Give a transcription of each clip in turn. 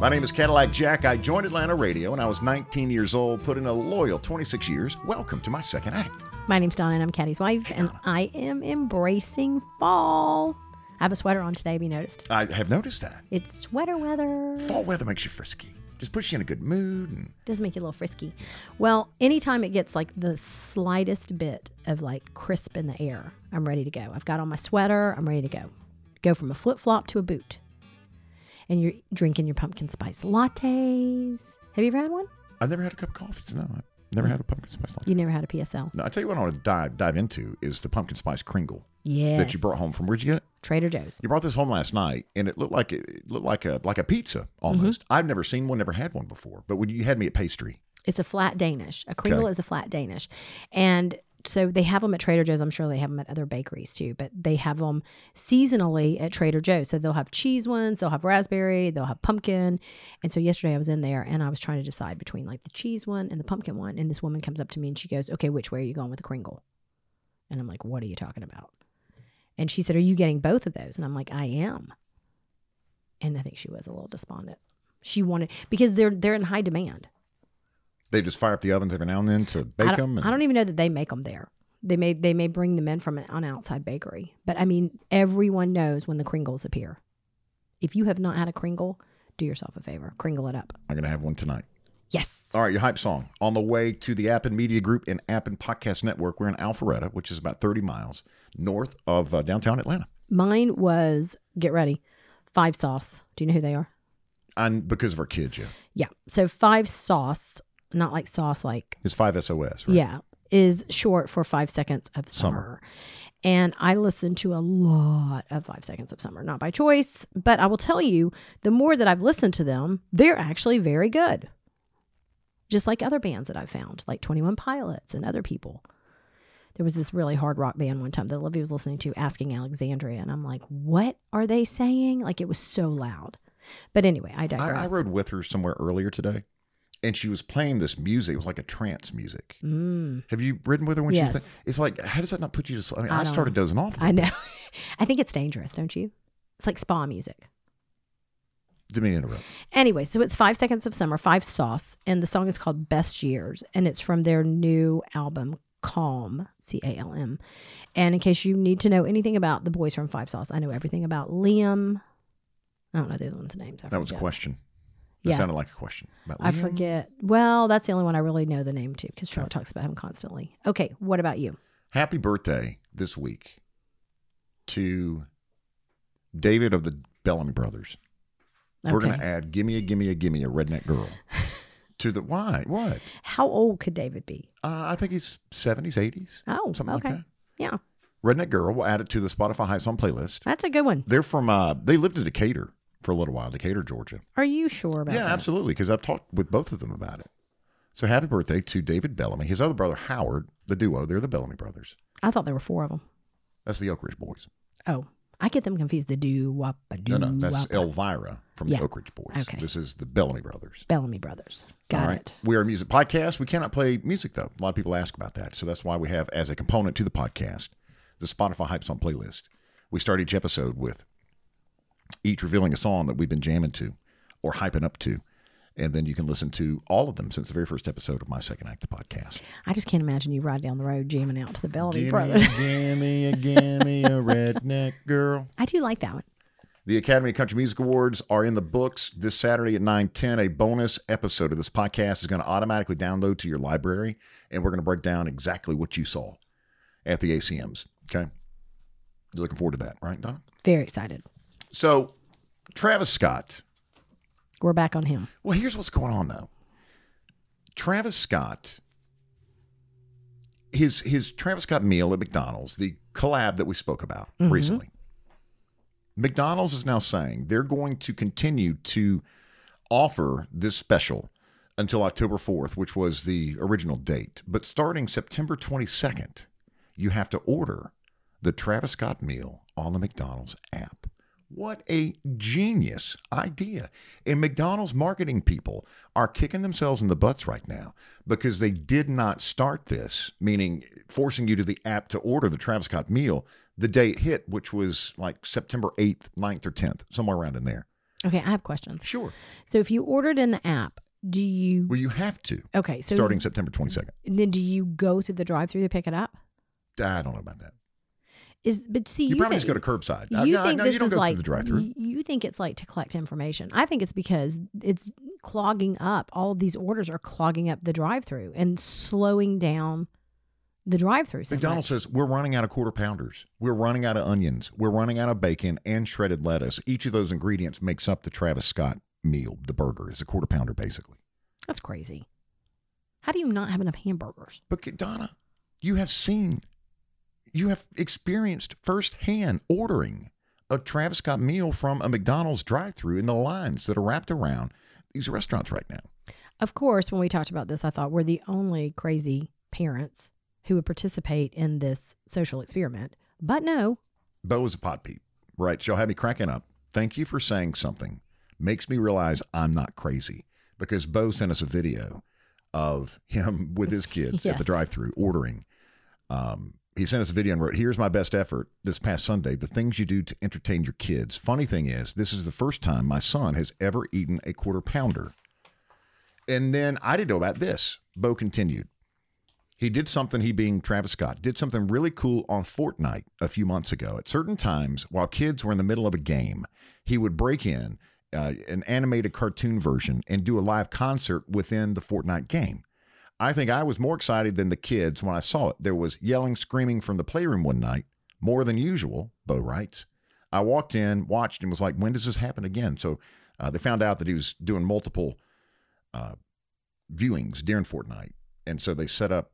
My name is Cadillac Jack. I joined Atlanta Radio when I was 19 years old, put in a loyal 26 years. Welcome to my second act. My name's Donna and I'm Caddy's wife, and I am embracing fall. I have a sweater on today, have you noticed? I have noticed that. It's sweater weather. Fall weather makes you frisky. Just puts you in a good mood. And Does make you a little frisky. Well, anytime it gets like the slightest bit of like crisp in the air, I'm ready to go. I've got on my sweater, I'm ready to go. Go from a flip flop to a boot. And you're drinking your pumpkin spice lattes. Have you ever had one? I've never had a cup of coffee. No, I've never had a pumpkin spice latte. You never had a PSL. No, I tell you what I want to dive, dive into is the pumpkin spice Kringle Yes. that you brought home from. Where'd you get it? Trader Joe's. You brought this home last night, and it looked like it looked like a like a pizza mm-hmm. almost. I've never seen one, never had one before. But when you had me at pastry, It's a flat Danish. A Kringle Okay. is a flat Danish. And so they have them at Trader Joe's. I'm sure they have them at other bakeries too, but they have them seasonally at Trader Joe's. So they'll have cheese ones, they'll have raspberry, they'll have pumpkin. And so yesterday I was in there and I was trying to decide between like the cheese one and the pumpkin one. And this woman comes up to me and she goes, Okay, which way are you going with the Kringle? And I'm like, What are you talking about? And she said, Are you getting both of those? And I'm like, I am. And I think she was a little despondent. She wanted because they're they're in high demand. They just fire up the ovens every now and then to bake don't, them. I don't even know that they make them there. They may they may bring them in from an, an outside bakery, but I mean everyone knows when the Kringles appear. If you have not had a Kringle, do yourself a favor, Kringle it up. I'm gonna have one tonight. Yes, All right, your hype song. On the way to the Appen Media Group and Appen Podcast Network, we're in Alpharetta, which is about 30 miles north of uh, downtown Atlanta. mine was get ready, Five Sauce. Do you know who they are? And because of our kids, yeah. Yeah, so Five Sauce, not like sauce, like It's 5SOS, right? Yeah, is short for five seconds of summer. And I listen to a lot of Five Seconds of Summer, not by choice, but I will tell you the more that I've listened to them, they're actually very good. Just like other bands that I've found, like 21 Pilots and other people. There was this really hard rock band one time that Olivia was listening to, Asking Alexandria. And I'm like, what are they saying? Like it was so loud. But anyway, I I, digress. I rode with her somewhere earlier today, and she was playing this music. It was like a trance music. Mm, Have you ridden with her when Yes. playing? It's like, how does that not put you to sleep? I mean, I I, started dozing off. I know. I think it's dangerous, don't you? It's like spa music. Didn't mean interrupt. Anyway, so it's Five Seconds of Summer, Five Sauce, and the song is called Best Years, and it's from their new album, Calm, C A L M. And in case you need to know anything about the boys from Five Sauce, I know everything about Liam. I don't know the other one's names. I That was a question. That Yeah. sounded like a question. About I forget. Well, that's the only one I really know the name to because Charlotte talks about him constantly. Okay, what about you? Happy birthday this week to David of the Bellamy Brothers. We're going to add "Gimme a Gimme a Gimme a Redneck Girl" to the why? What? How old could David be? Uh, I think he's seventies, eighties, Oh, something okay. like that. Yeah, Redneck Girl. We'll add it to the Spotify Hype Song playlist. that's a good one. They're from. Uh, they lived in Decatur for a little while, Decatur, Georgia. Are you sure about yeah, that? absolutely. Because I've talked with both of them about it. So happy birthday to David Bellamy. His other brother Howard, the duo. They're the Bellamy brothers. I thought there were four of them. That's the Oak Ridge Boys. Oh, I get them confused. The do wop a do No, no, that's Elvira from Yeah. the Oak Ridge Boys. Okay. This is the Bellamy brothers. Bellamy Brothers. Got right. it. We are a music podcast. We cannot play music though. A lot of people ask about that. So that's why we have as a component to the podcast the Spotify Hype Song playlist. We start each episode with each revealing a song that we've been jamming to or hyping up to. And then you can listen to all of them since the very first episode of my second act, the podcast. I just can't imagine you ride down the road jamming out to the Bellamy Brothers. gimme, a, gimme a redneck girl. I do like that one. The Academy of Country Music Awards are in the books this Saturday at 9:10. A bonus episode of this podcast is going to automatically download to your library, and we're going to break down exactly what you saw at the ACMs. Okay, you're looking forward to that, right, Donna? Very excited. So, Travis Scott. We're back on him. Well, here's what's going on though. Travis Scott, his his Travis Scott meal at McDonald's, the collab that we spoke about mm-hmm. recently. McDonald's is now saying they're going to continue to offer this special until October 4th, which was the original date. But starting September 22nd, you have to order the Travis Scott meal on the McDonald's app. What a genius idea. And McDonald's marketing people are kicking themselves in the butts right now because they did not start this, meaning forcing you to the app to order the Travis Scott meal the day it hit, which was like September 8th, 9th, or 10th, somewhere around in there. Okay, I have questions. Sure. So if you ordered in the app, do you Well, you have to okay? So starting September 22nd. then do you go through the drive-through to pick it up? I don't know about that. Is but see You, you, probably think, just go to curbside. you no, think no, this you don't is go like the drive-through. You think it's like to collect information. I think it's because it's clogging up. All of these orders are clogging up the drive-through and slowing down the drive-through. so McDonald's much. says we're running out of quarter pounders. We're running out of onions. We're running out of bacon and shredded lettuce. Each of those ingredients makes up the Travis Scott meal. The burger is a quarter pounder, basically. That's crazy. How do you not have enough hamburgers? But Donna, you have seen, you have experienced firsthand ordering a Travis Scott meal from a McDonald's drive-through in the lines that are wrapped around these restaurants right now. Of course, when we talked about this, I thought we're the only crazy parents who would participate in this social experiment. But no, Bo is a pot peep, right? She'll have me cracking up. Thank you for saying something. Makes me realize I'm not crazy because Bo sent us a video of him with his kids at the drive-through ordering. Um, he sent us a video and wrote, "Here's my best effort this past Sunday. The things you do to entertain your kids." Funny thing is, this is the first time my son has ever eaten a quarter pounder. And then I didn't know about this. Bo continued. He did something, he being Travis Scott, did something really cool on Fortnite a few months ago. At certain times, while kids were in the middle of a game, he would break in uh, an animated cartoon version and do a live concert within the Fortnite game. I think I was more excited than the kids when I saw it. There was yelling, screaming from the playroom one night, more than usual, Bo writes. I walked in, watched, and was like, when does this happen again? So uh, they found out that he was doing multiple uh, viewings during Fortnite. And so they set up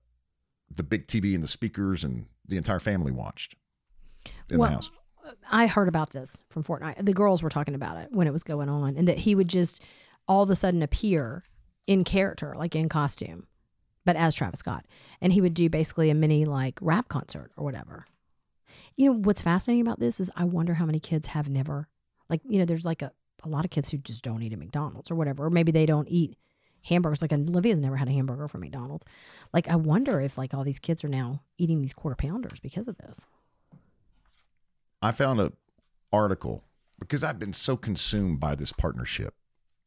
the big TV and the speakers, and the entire family watched in Well, the house. I heard about this from Fortnite. The girls were talking about it when it was going on, and that he would just all of a sudden appear in character, like in costume, but as Travis Scott. And he would do basically a mini like rap concert or whatever. You know, what's fascinating about this is I wonder how many kids have never, like, you know, there's like a, a lot of kids who just don't eat at McDonald's or whatever, or maybe they don't eat hamburgers. Like Olivia's never had a hamburger from McDonald's. Like, I wonder if like all these kids are now eating these quarter pounders because of this. I found a article because I've been so consumed by this partnership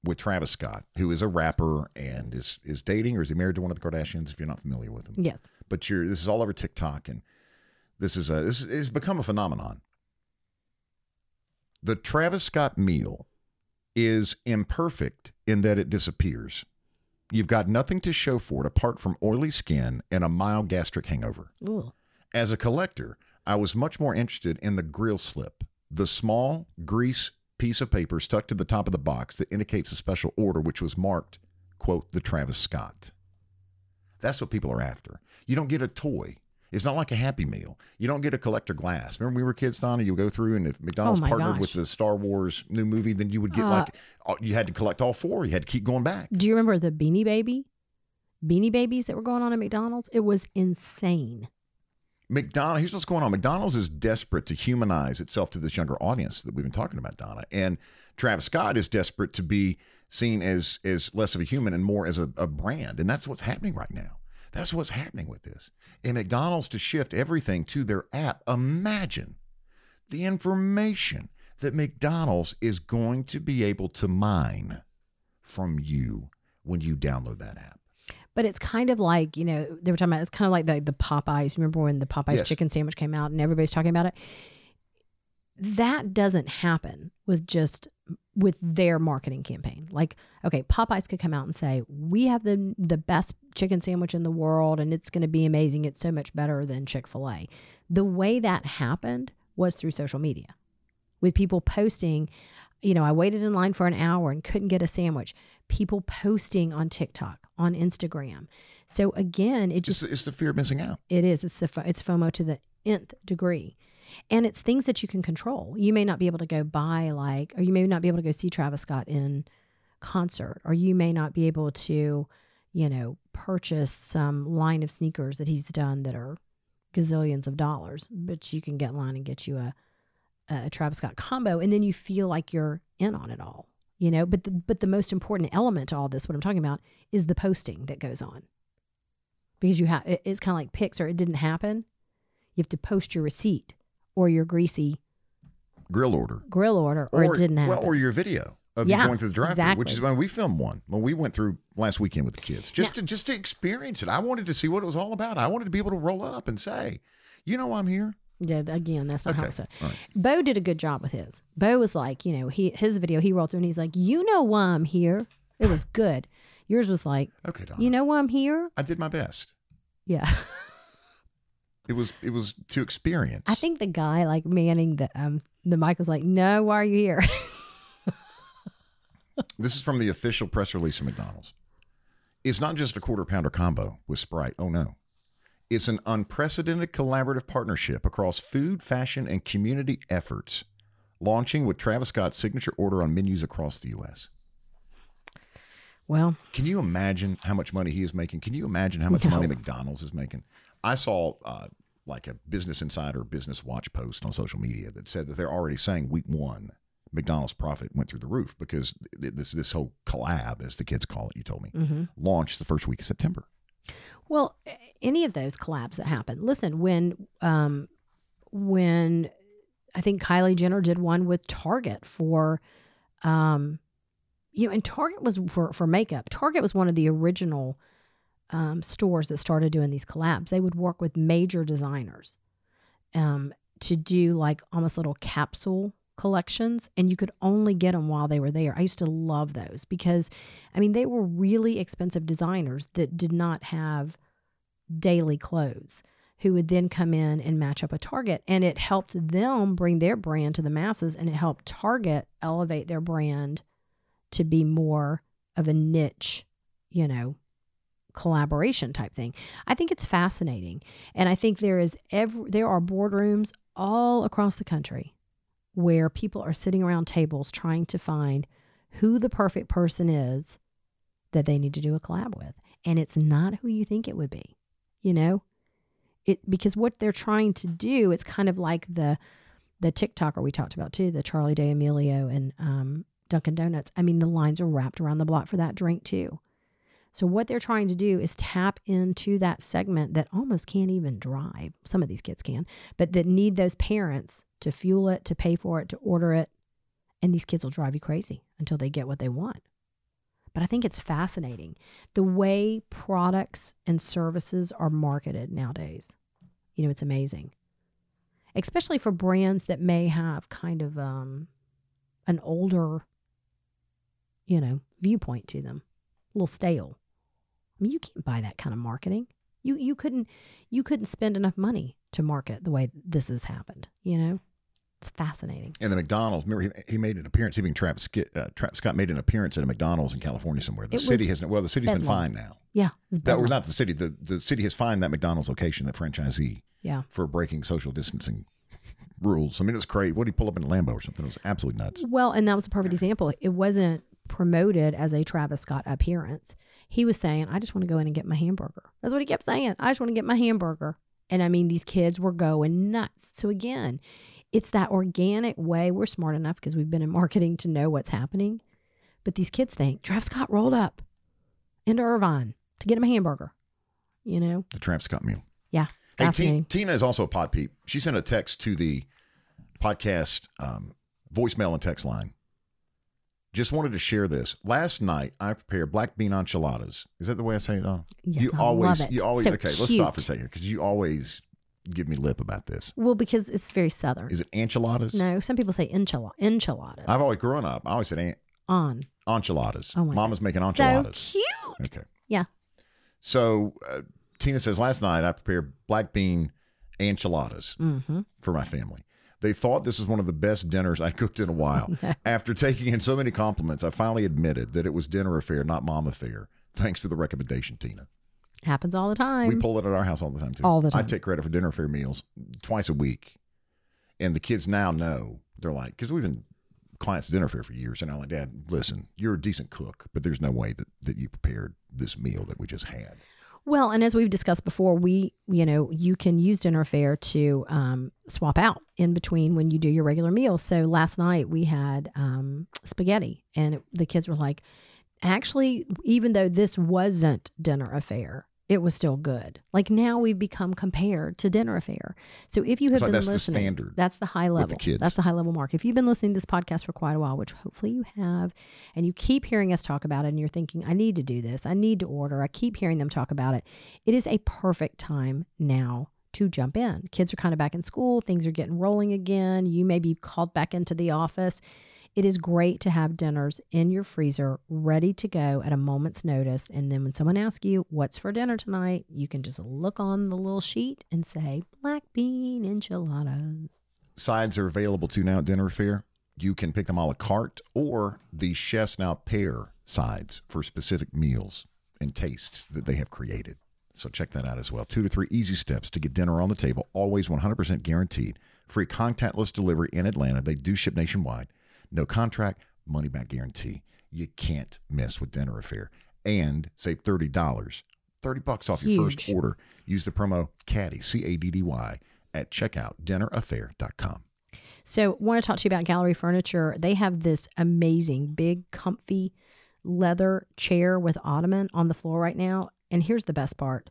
with Travis Scott, who is a rapper and is is dating or is he married to one of the Kardashians? If you're not familiar with him, Yes. but you're this is all over TikTok and this is a this has become a phenomenon. The Travis Scott meal is imperfect in that it disappears. You've got nothing to show for it apart from oily skin and a mild gastric hangover. Ugh. As a collector, I was much more interested in the grill slip, the small grease piece of paper stuck to the top of the box that indicates a special order, which was marked, quote, the Travis Scott. That's what people are after. You don't get a toy. It's not like a Happy Meal. You don't get a collector glass. Remember, when we were kids, Donna. You would go through, and if McDonald's Oh partnered gosh. with the Star Wars new movie, then you would get Uh, like uh, you had to collect all four. You had to keep going back. Do you remember the Beanie Baby? Beanie Babies that were going on at McDonald's? It was insane. McDonald's, here's what's going on. McDonald's is desperate to humanize itself to this younger audience that we've been talking about, Donna. And Travis Scott is desperate to be seen as as less of a human and more as a, a brand. And that's what's happening right now. That's what's happening with this. And McDonald's to shift everything to their app. Imagine the information that McDonald's is going to be able to mine from you when you download that app. But it's kind of like, you know, they were talking about it's kind of like the, the Popeyes. Remember when the Popeyes Yes. chicken sandwich came out and everybody's talking about it? That doesn't happen with just with their marketing campaign. Like, okay, Popeyes could come out and say, "We have the the best chicken sandwich in the world and it's going to be amazing. It's so much better than Chick-fil-A." The way that happened was through social media. With people posting, you know, I waited in line for an hour and couldn't get a sandwich. People posting on TikTok, on Instagram. So again, it just It's, it's the fear of missing out. it is. It's the it's FOMO to the nth degree, and it's things that you can control. You may not be able to go buy like, or you may not be able to go see Travis Scott in concert, or you may not be able to, you know, purchase some line of sneakers that he's done that are gazillions of dollars, but you can get in line and get you a a Travis Scott combo, and then you feel like you're in on it all. You know, but the, but the most important element to all this, what I'm talking about, is the posting that goes on because you have it, it's kind of like pics or it didn't happen you have to post your receipt or your greasy Grill order. grill order or, it didn't happen Well, or your video of Yeah, you going through the drive-through, which is when we filmed one when we went through last weekend with the kids, just to just to experience it. I wanted to see what it was all about. I wanted to be able to roll up and say, you know, I'm here. Yeah, again, that's not how Okay, I said. right. Bo did a good job with his. Bo was like, you know, he his video he rolled through and he's like, you know why I'm here. It was good. Yours was like, Okay, Donna. you know why I'm here. I did my best. Yeah, It was it was to experience. I think the guy like manning the um the mic was like, no, why are you here? This is from the official press release of McDonald's. It's not just a quarter pounder combo with Sprite. Oh no. It's an unprecedented collaborative partnership across food, fashion, and community efforts, launching with Travis Scott's signature order on menus across the U.S. well, Can you imagine how much money he is making? Can you imagine how much No. money McDonald's is making? I saw uh, like a Business Insider Business Watch post on social media that said that they're already saying week one McDonald's profit went through the roof because this this whole collab, as the kids call it, you told me, mm-hmm. launched the first week of September. Well, any of those collabs that happen. Listen, when um when I think Kylie Jenner did one with Target for um you know, and Target was for for makeup. Target was one of the original um, stores that started doing these collabs. They would work with major designers um, to do like almost little capsule collections, and you could only get them while they were there. I used to love those because, I mean, they were really expensive designers that did not have daily clothes who would then come in and match up a Target. And it helped them bring their brand to the masses and it helped Target elevate their brand to be more of a niche, you know, collaboration type thing. I think it's fascinating. And I think there is every there are boardrooms all across the country where people are sitting around tables trying to find who the perfect person is that they need to do a collab with. And it's not who you think it would be. You know? It because what they're trying to do, it's kind of like the the TikToker we talked about too, the Charlie D'Amelio and um, Dunkin' Donuts. I mean, the lines are wrapped around the block for that drink too. So what they're trying to do is tap into that segment that almost can't even drive. Some of these kids can, but that need those parents to fuel it, to pay for it, to order it. And these kids will drive you crazy until they get what they want. But I think it's fascinating the way products and services are marketed nowadays. You know, it's amazing. Especially for brands that may have kind of um, an older, you know, viewpoint to them, a little stale. I mean, you can't buy that kind of marketing. You you couldn't you couldn't spend enough money to market the way this has happened. You know, it's fascinating. And the McDonald's, remember, he, he made an appearance. Even Travis, Scott- uh, Travis Scott made an appearance at a McDonald's in California somewhere. The It city has well, the city's been bedlam. fined now. Yeah, That, or not the city. The the city has fined that McDonald's location, that franchisee, yeah. for breaking social distancing rules. I mean, it was crazy. What did he pull up in a Lambo or something? It was absolutely nuts. Well, and that was a perfect example. It wasn't promoted as a Travis Scott appearance. He was saying, I just want to go in and get my hamburger. That's what he kept saying. I just want to get my hamburger. And I mean, these kids were going nuts. So again, it's that organic way. We're smart enough because we've been in marketing to know what's happening. But these kids think Travis Scott rolled up into Irvine to get him a hamburger. You know? The Travis Scott meal. Yeah. Hey, Fascinating. Tina is also a pod peep. She sent a text to the podcast um, voicemail and text line. Just wanted to share this. Last night, I prepared black bean enchiladas. Is that the way I say it? Don? Yes, you I always, love it. you always. So okay, let's stop for a cute. second because you always give me lip about this. Well, because it's very southern. Is it enchiladas? No, some people say enchilada. Enchiladas. I've always grown up. I always said an- on. enchiladas. Oh my Mama's making enchiladas. So cute. okay. Yeah. So uh, Tina says last night I prepared black bean enchiladas Mm-hmm. for my family. They thought this was one of the best dinners I'd cooked in a while. After taking in so many compliments, I finally admitted that it was dinner affair, not mom affair. Thanks for the recommendation, Tina. Happens all the time. We pull it at our house all the time too. All the time. I take credit for dinner affair meals twice a week, and the kids now know. They're like, because we've been clients dinner affair for years, and I'm like, Dad, listen, you're a decent cook, but there's no way that that you prepared this meal that we just had. Well, and as we've discussed before, we, you know, you can use dinner fare to um, swap out in between when you do your regular meal. So last night we had um, spaghetti, and it, the kids were like, actually, even though this wasn't dinner affair, it was still good. Like now we've become compared to dinner affair. So if you have like been that's the standard that's the high level. kids. That's the high level mark. If you've been listening to this podcast for quite a while, which hopefully you have, and you keep hearing us talk about it, and you're thinking, I need to do this, I need to order, I keep hearing them talk about it, it is a perfect time now to jump in. Kids are kind of back in school, things are getting rolling again. You may be called back into the office. It is great to have dinners in your freezer ready to go at a moment's notice. And then when someone asks you, What's for dinner tonight? you can just look on the little sheet and say, Black bean enchiladas. sides are available too now at dinner affair. You can pick them a la carte, or the chefs now pair sides for specific meals and tastes that they have created. So check that out as well. Two to three easy steps to get dinner on the table, always 100% guaranteed. Free contactless delivery in Atlanta. They do ship nationwide. No contract, money back guarantee. You can't miss with dinner affair. And save $30. 30 bucks off your first order. Use the promo CADDY, C A D D Y, at checkout, dinneraffair.com. So, want to talk to you about Gallery Furniture. They have this amazing, big, comfy leather chair with ottoman on the floor right now. And here's the best part.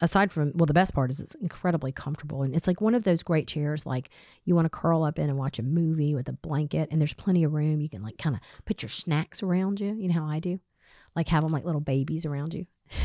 Aside from, well, the best part is it's incredibly comfortable. And it's like one of those great chairs, like you want to curl up in and watch a movie with a blanket, and there's plenty of room. You can, like, kind of put your snacks around you. You know how I do? Like, have them like little babies around you.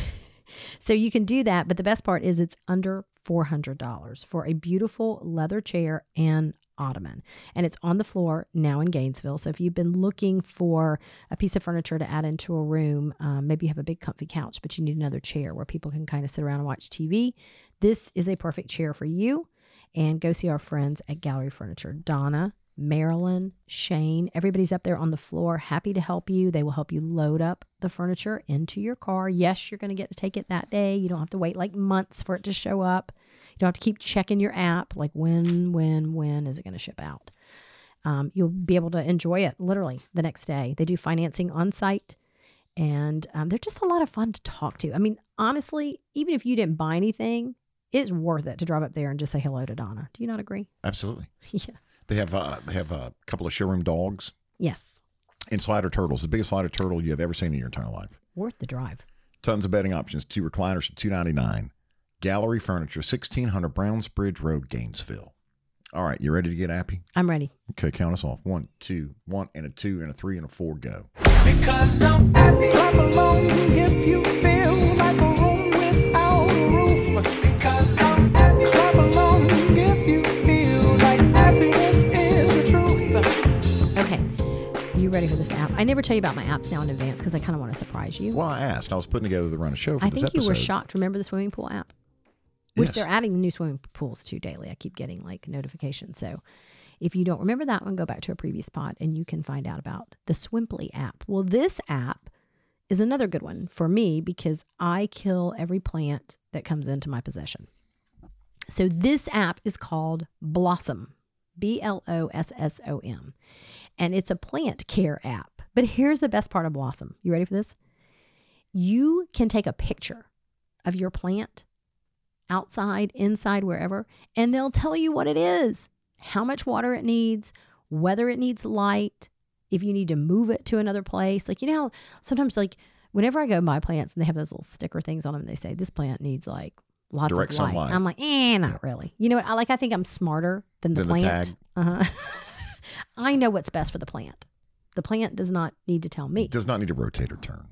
So you can do that, but the best part is it's under $400 for a beautiful leather chair and ottoman. And it's on the floor now in Gainesville. So if you've been looking for a piece of furniture to add into a room, um, maybe you have a big comfy couch, but you need another chair where people can kind of sit around and watch TV. This is a perfect chair for you. And go see our friends at Gallery Furniture. Donna, Marilyn, Shane, everybody's up there on the floor, happy to help you. They will help you load up the furniture into your car. Yes, you're going to get to take it that day. You don't have to wait like months for it to show up. You don't have to keep checking your app, like when, when, when is it going to ship out? Um, you'll be able to enjoy it literally the next day. They do financing on site and um, they're just a lot of fun to talk to. I mean, honestly, even if you didn't buy anything, it's worth it to drive up there and just say hello to Donna. Do you not agree? Absolutely. yeah. They have uh, they have a couple of showroom dogs Yes. and slider turtles, the biggest slider turtle you have ever seen in your entire life. Worth the drive. Tons of bedding options, two recliners for two ninety nine. Gallery Furniture, sixteen hundred Brownsbridge Road, Gainesville. All right, you ready to get happy? I'm ready. Okay, count us off. One, two, one, and a two, and a three, and a four. Go. Because I'm happy. Clap along if you feel like a room without a roof. Because I'm happy. Clap along if you feel like happiness is the truth. Okay. You ready for this app? I never tell you about my apps now in advance because I kind of want to surprise you. Well, I asked. I was putting together the run a show for I this think you episode. were shocked. Remember the swimming pool app? Which Yes. they're adding new swimming pools to daily. I keep getting like notifications. So if you don't remember that one, go back to a previous pod and you can find out about the Swimply app. Well, this app is another good one for me because I kill every plant that comes into my possession. So this app is called Blossom, B L O S S O M, and it's a plant care app. But here's the best part of Blossom. You ready for this? You can take a picture of your plant outside, inside, wherever, and they'll tell you what it is, how much water it needs, whether it needs light, if you need to move it to another place. Like, you know, sometimes, like, whenever I go buy plants and they have those little sticker things on them, they say this plant needs like lots Direct of light. sunlight. I'm like, eh, not really. You know what? I like, I think I'm smarter than the Than the plant. tag. uh-huh. I know what's best for the plant. The plant does not need to tell me. Does not need to rotate or turn.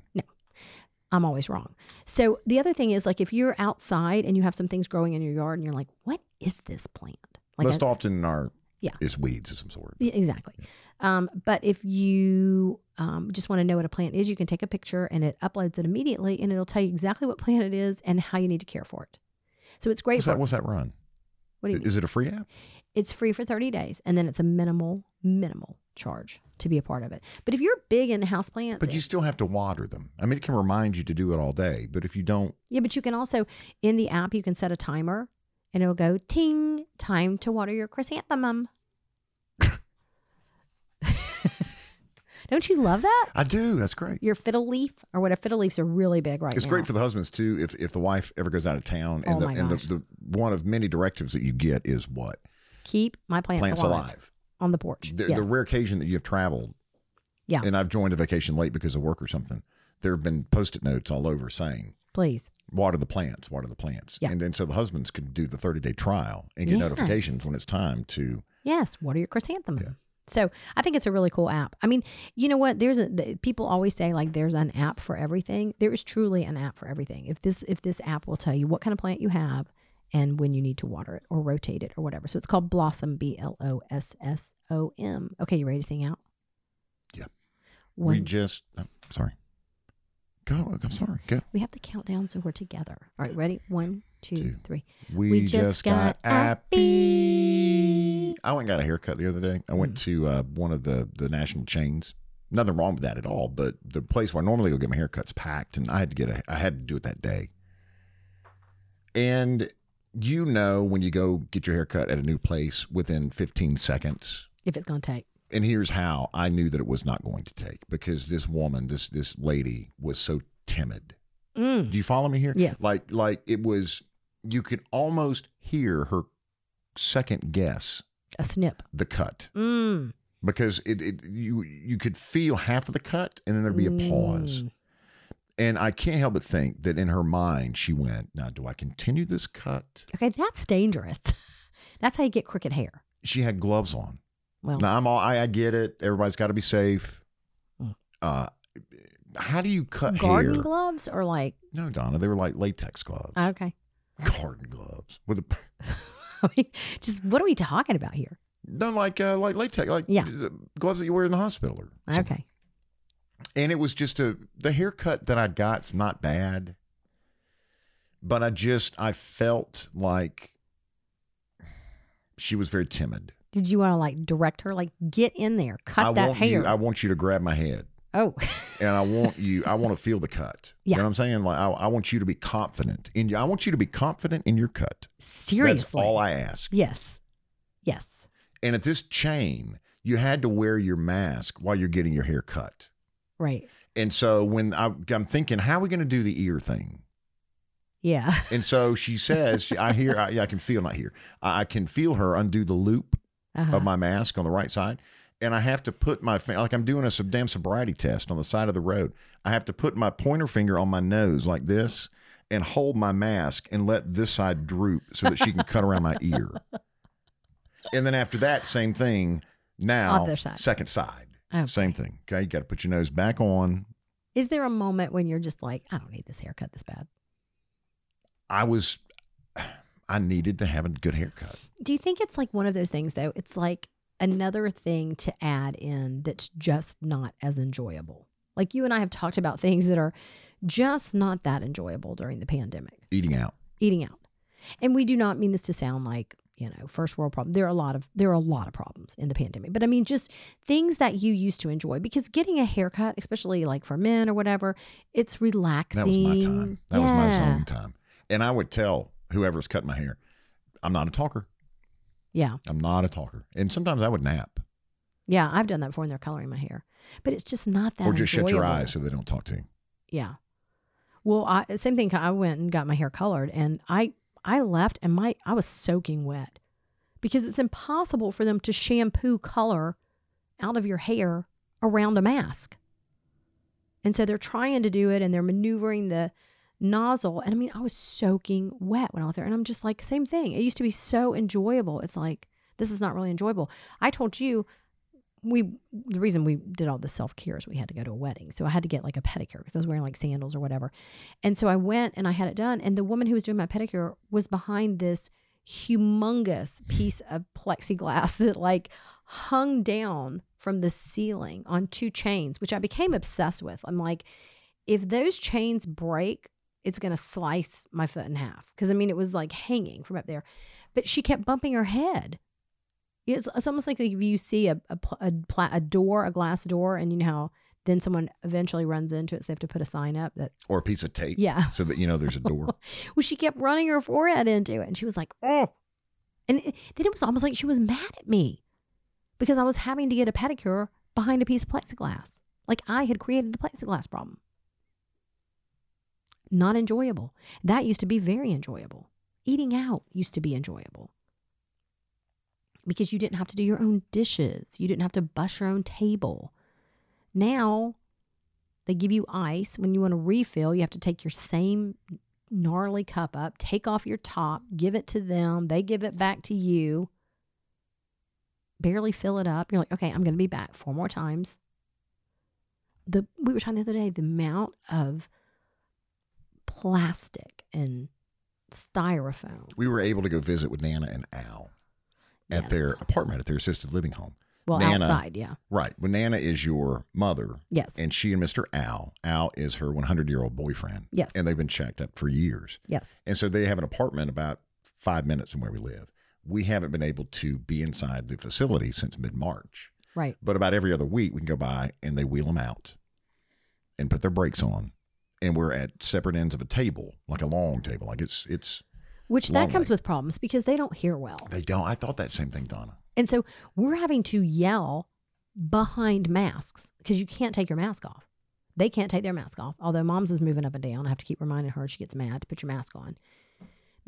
I'm always wrong. So the other thing is like if you're outside and you have some things growing in your yard and you're like, what is this plant? Like Most I- often in our Yeah. is weeds of some sort. Yeah, exactly. Um, but if you um, just want to know what a plant is, you can take a picture and it uploads it immediately, and it'll tell you exactly what plant it is and how you need to care for it. So it's great. What's that? What's that run? What do you mean? Is it a free app? It's free for 30 days, and then it's a minimal, minimal charge to be a part of it. But if you're big into houseplants, But you still have to water them. I mean, it can remind you to do it all day, but if you don't, Yeah, but you can also in the app you can set a timer and it'll go ting, time to water your chrysanthemum. Don't you love that? I do. That's great. Your fiddle leaf or what? A fiddle leaves are really big right It's now. great for the husbands too. If if the wife ever goes out of town, and Oh the and the, the one of many directives that you get is what keep my plants, plants alive, alive. on the porch. The, yes. the rare occasion that you have traveled, Yeah. and I've joined a vacation late because of work or something. There have been post-it notes all over saying Please. water the plants, water the plants. Yeah. And then so the husbands can do the 30 day trial and get Yes. notifications when it's time to. Yes, water your chrysanthemum. Yeah. So I think it's a really cool app. I mean, you know what? There's a the, people always say like there's an app for everything. There is truly an app for everything. If this if this app will tell you what kind of plant you have and when you need to water it or rotate it or whatever. So it's called Blossom B L O S S O M. Okay, you ready to sing out? Yeah. One, we just, I'm sorry. Go. I'm sorry. Go. we have to count down so we're together. All right, ready? One, two, Two. three. We, We just, just got, got happy. I went and got a haircut the other day. I went to uh, one of the, the national chains. Nothing wrong with that at all, but the place where I normally go get my haircuts packed, and I had to get a, I had to do it that day. And you know when you go get your haircut at a new place within 15 seconds, If it's gonna take. and here's how I knew that it was not going to take because this woman, this this lady, was so timid. Mm. Do you follow me here? Yes. Like like it was you could almost hear her second guess A snip. the cut Mm. because it, it you you could feel half of the cut and then there'd be a pause. Mm. And I can't help but think that in her mind she went, "Now, do I continue this cut?" Okay, that's dangerous. that's how you get crooked hair. She had gloves on. Well, Now I'm all I, I get it. Everybody's got to be safe. Mm. Uh, how do you cut garden hair? gloves or like No, Donna, they were like latex gloves, okay. garden gloves with a just what are we talking about here? no like uh, like latex like Yeah. gloves that you wear in the hospital or something. Okay. And it was just a the haircut that I got's not bad, but I just I felt like she was very timid. Did you want to like direct her, like get in there, cut I that hair? you. I want you to grab my head. Oh, and I want you. I want to feel the cut. Yeah. You know what I'm saying? Like I, I want you to be confident in. I want you to be confident in your cut. seriously? That's all I ask. yes. Yes. And at this chain, you had to wear your mask while you're getting your hair cut. Right. And so when I, I'm thinking, how are we going to do the ear thing? Yeah. And so she says, I hear, I, yeah, I can feel, not hear, I, I can feel her undo the loop Uh-huh. of my mask on the right side. And I have to put my, fin- like I'm doing a sub- damn sobriety test on the side of the road. I have to put my pointer finger on my nose like this and hold my mask and let this side droop so that she can cut around my ear. And then after that, same thing. Now, Other side. second side. Okay. Same thing. Okay. You got to put your nose back on. Is there a moment when you're just like, I don't need this haircut this bad? I was, I needed to have a good haircut. Do you think it's like one of those things though? It's like another thing to add in that's just not as enjoyable. Like you and I have talked about things that are just not that enjoyable during the pandemic. Eating out. Eating out. And we do not mean this to sound like, you know, first world problem. There are a lot of there are a lot of problems in the pandemic. But I mean just things that you used to enjoy because getting a haircut, especially like for men or whatever, it's relaxing. That was my time. That was my Yeah. zone time. And I would tell whoever's cutting my hair, I'm not a talker. Yeah. I'm not a talker. And sometimes I would nap Yeah, I've done that before when they're coloring my hair. But it's just not that or just shut your eyes so they don't talk to you. Yeah. Well, I same thing. I went and got my hair colored, and I I left, and my I was soaking wet because it's impossible for them to shampoo color out of your hair around a mask. And so they're trying to do it, and they're maneuvering the nozzle. And I mean, I was soaking wet when I was there, and I'm just like, same thing. It used to be so enjoyable. It's like this is not really enjoyable. I told you we the reason we did all the self care is we had to go to a wedding, so I had to get like a pedicure because I was wearing like sandals or whatever. And so I went and I had it done, and the woman who was doing my pedicure was behind this humongous piece of plexiglass that like hung down from the ceiling on two chains, which I became obsessed with. I'm like, if those chains break, it's going to slice my foot in half. Because I mean, it was like hanging from up there. But she kept bumping her head. It's, it's almost like if you see a, a, a, pla- a door, a glass door, and you know how then someone eventually runs into it. So they have to put a sign up that, Or a piece of tape. yeah. So that you know there's a door. Well, she kept running her forehead into it. And she was like, oh. And it, then it was almost like she was mad at me because I was having to get a pedicure behind a piece of plexiglass. Like I had created the plexiglass problem. Not enjoyable. That used to be very enjoyable. Eating out used to be enjoyable because you didn't have to do your own dishes, you didn't have to bus your own table. Now, They give you ice. When you want to refill, you have to take your same gnarly cup up, take off your top, give it to them. They give it back to you. Barely fill it up. You're like, okay, I'm going to be back four more times. The we were talking the other day the amount of plastic and styrofoam. We were able to go visit with Nana and Al at Yes. their apartment at their assisted living home. Well, Nana- outside, yeah. Right. When Nana is your mother, Yes. and she and Mr. Al, Al is her 100 year old boyfriend. Yes. And they've been checked up for years. Yes. And so they have an apartment about five minutes from where we live. We haven't been able to be inside the facility since mid March. Right. But about every other week, we can go by and they wheel them out and put their brakes on. And we're at separate ends of a table, like a long table. Like it's, it's, Which that Lonely. comes with problems because they don't hear well. they don't. I thought that same thing, Donna. And so we're having to yell behind masks because you can't take your mask off. They can't take their mask off. Although mom's is moving up and down. I have to keep reminding her she gets mad to put your mask on.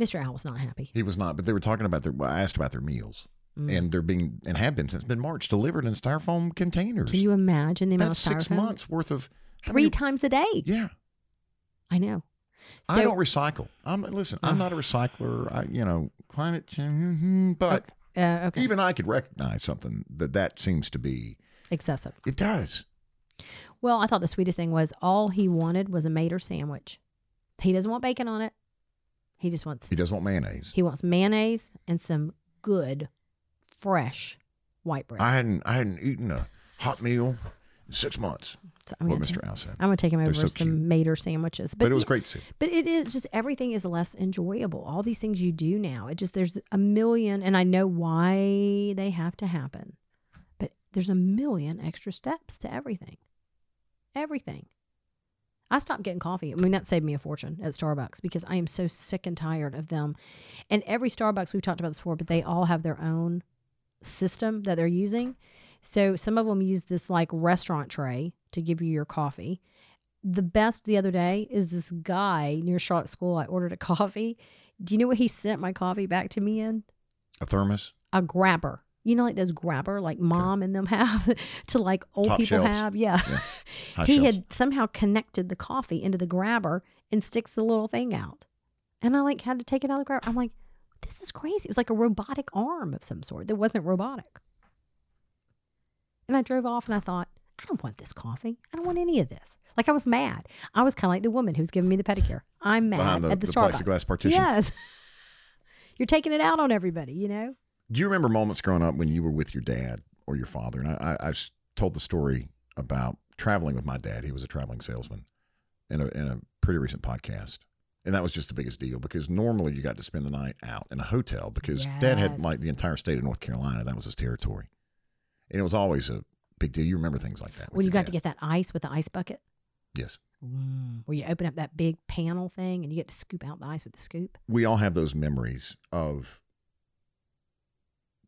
Mr. Al was not happy. He was not, but they were talking about their, well, I asked about their meals. Mm. And they're being, and have been since mid March, delivered in styrofoam containers. Can you imagine the amount That's of six months worth of Three many- times a day. Yeah. I know. So, I don't recycle. I'm listen. I'm not a recycler. I, you know, climate change. mhm, But uh, okay. even I could recognize something that that seems to be. Excessive. It does. Well, I thought the sweetest thing was all he wanted was a mater sandwich. He doesn't want bacon on it. He just wants He doesn't want mayonnaise. he wants mayonnaise and some good, fresh white bread. I hadn't. I hadn't eaten a hot meal six months. So I'm What Mr. Al said. I'm gonna take him over so some cute. mater sandwiches. But, But, it was great to see. But it is just everything is less enjoyable. All these things you do now, it just there's a million, and I know why they have to happen, but there's a million extra steps to everything. Everything. I stopped getting coffee. I mean, that saved me a fortune at Starbucks because I am so sick and tired of them. And every Starbucks, we've talked about this before, but they all have their own system that they're using. So some of them use this like restaurant tray to give you your coffee. The best the other day is this guy near Charlotte School. I ordered a coffee. Do you know what he sent my coffee back to me in? A thermos. A grabber. You know, like those grabber, like mom and them have to like old Top people shelves. have. Yeah. Yeah. He shelves. had somehow connected the coffee into the grabber and sticks the little thing out. And I like had to take it out of the grabber. I'm like, this is crazy. It was like a robotic arm of some sort that wasn't robotic. And I drove off and I thought, I don't want this coffee. I don't want any of this. Like I was mad. I was kind of like the woman who was giving me the pedicure. I'm mad Behind the- at the, the Starbucks. plexiglass partition. Yes. You're taking it out on everybody, you know? Do you remember moments growing up when you were with your dad or your father? And I, I, told the story about traveling with my dad. He was a traveling salesman in a, in a pretty recent podcast. And that was just the biggest deal because normally you got to spend the night out in a hotel because dad had like the entire state of North Carolina. That was his territory. And it was always a big deal. You remember things like that. with When you got dad. to get that ice with the ice bucket, Yes. where you open up that big panel thing and you get to scoop out the ice with the scoop. we all have those memories of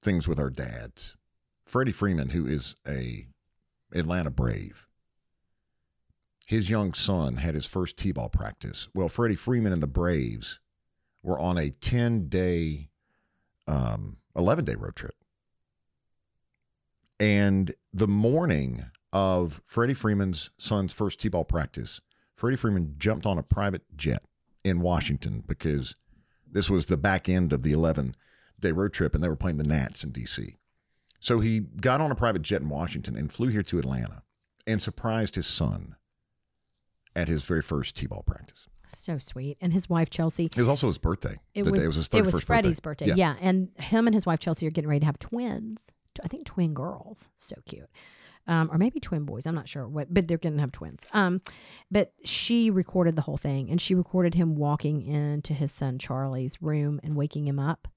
things with our dads. Freddie Freeman, who is a Atlanta Brave, his young son had his first t-ball practice. Well, Freddie Freeman and the Braves were on a 10-day, um, 11-day road trip. And the morning of Freddie Freeman's son's first t-ball practice, Freddie Freeman jumped on a private jet in Washington because this was the back end of the 11 day road trip and they were playing the Nats in DC. So he got on a private jet in Washington and flew here to Atlanta and surprised his son at his very first T ball practice. So sweet. And his wife, Chelsea, It was also his birthday. it The was, day- it was his 31st it was Freddie's birthday. Yeah. Yeah. And him and his wife, Chelsea, are getting ready to have twins. I think twin girls. So cute. Um, or maybe twin boys. I'm not sure what, but they're going to have twins. Um, but she recorded the whole thing and she recorded him walking into his son Charlie's room and waking him up.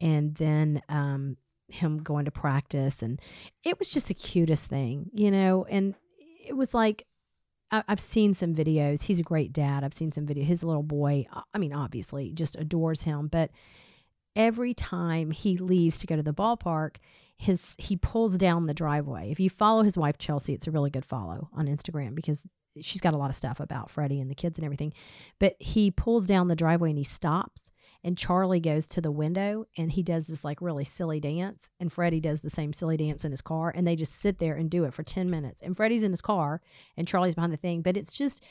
And then, um, him going to practice. And it was just the cutest thing, you know? And it was like, I've seen some videos. He's a great dad. I've seen some video. His little boy, I mean, obviously, just adores him. But every time he leaves to go to the ballpark, his he pulls down the driveway. If you follow his wife Chelsea, it's a really good follow on Instagram because she's got a lot of stuff about Freddie and the kids and everything. But he pulls down the driveway and he stops and Charlie goes to the window and he does this like really silly dance and Freddie does the same silly dance in his car and they just sit there and do it for 10 minutes and Freddie's in his car and Charlie's behind the thing but it's just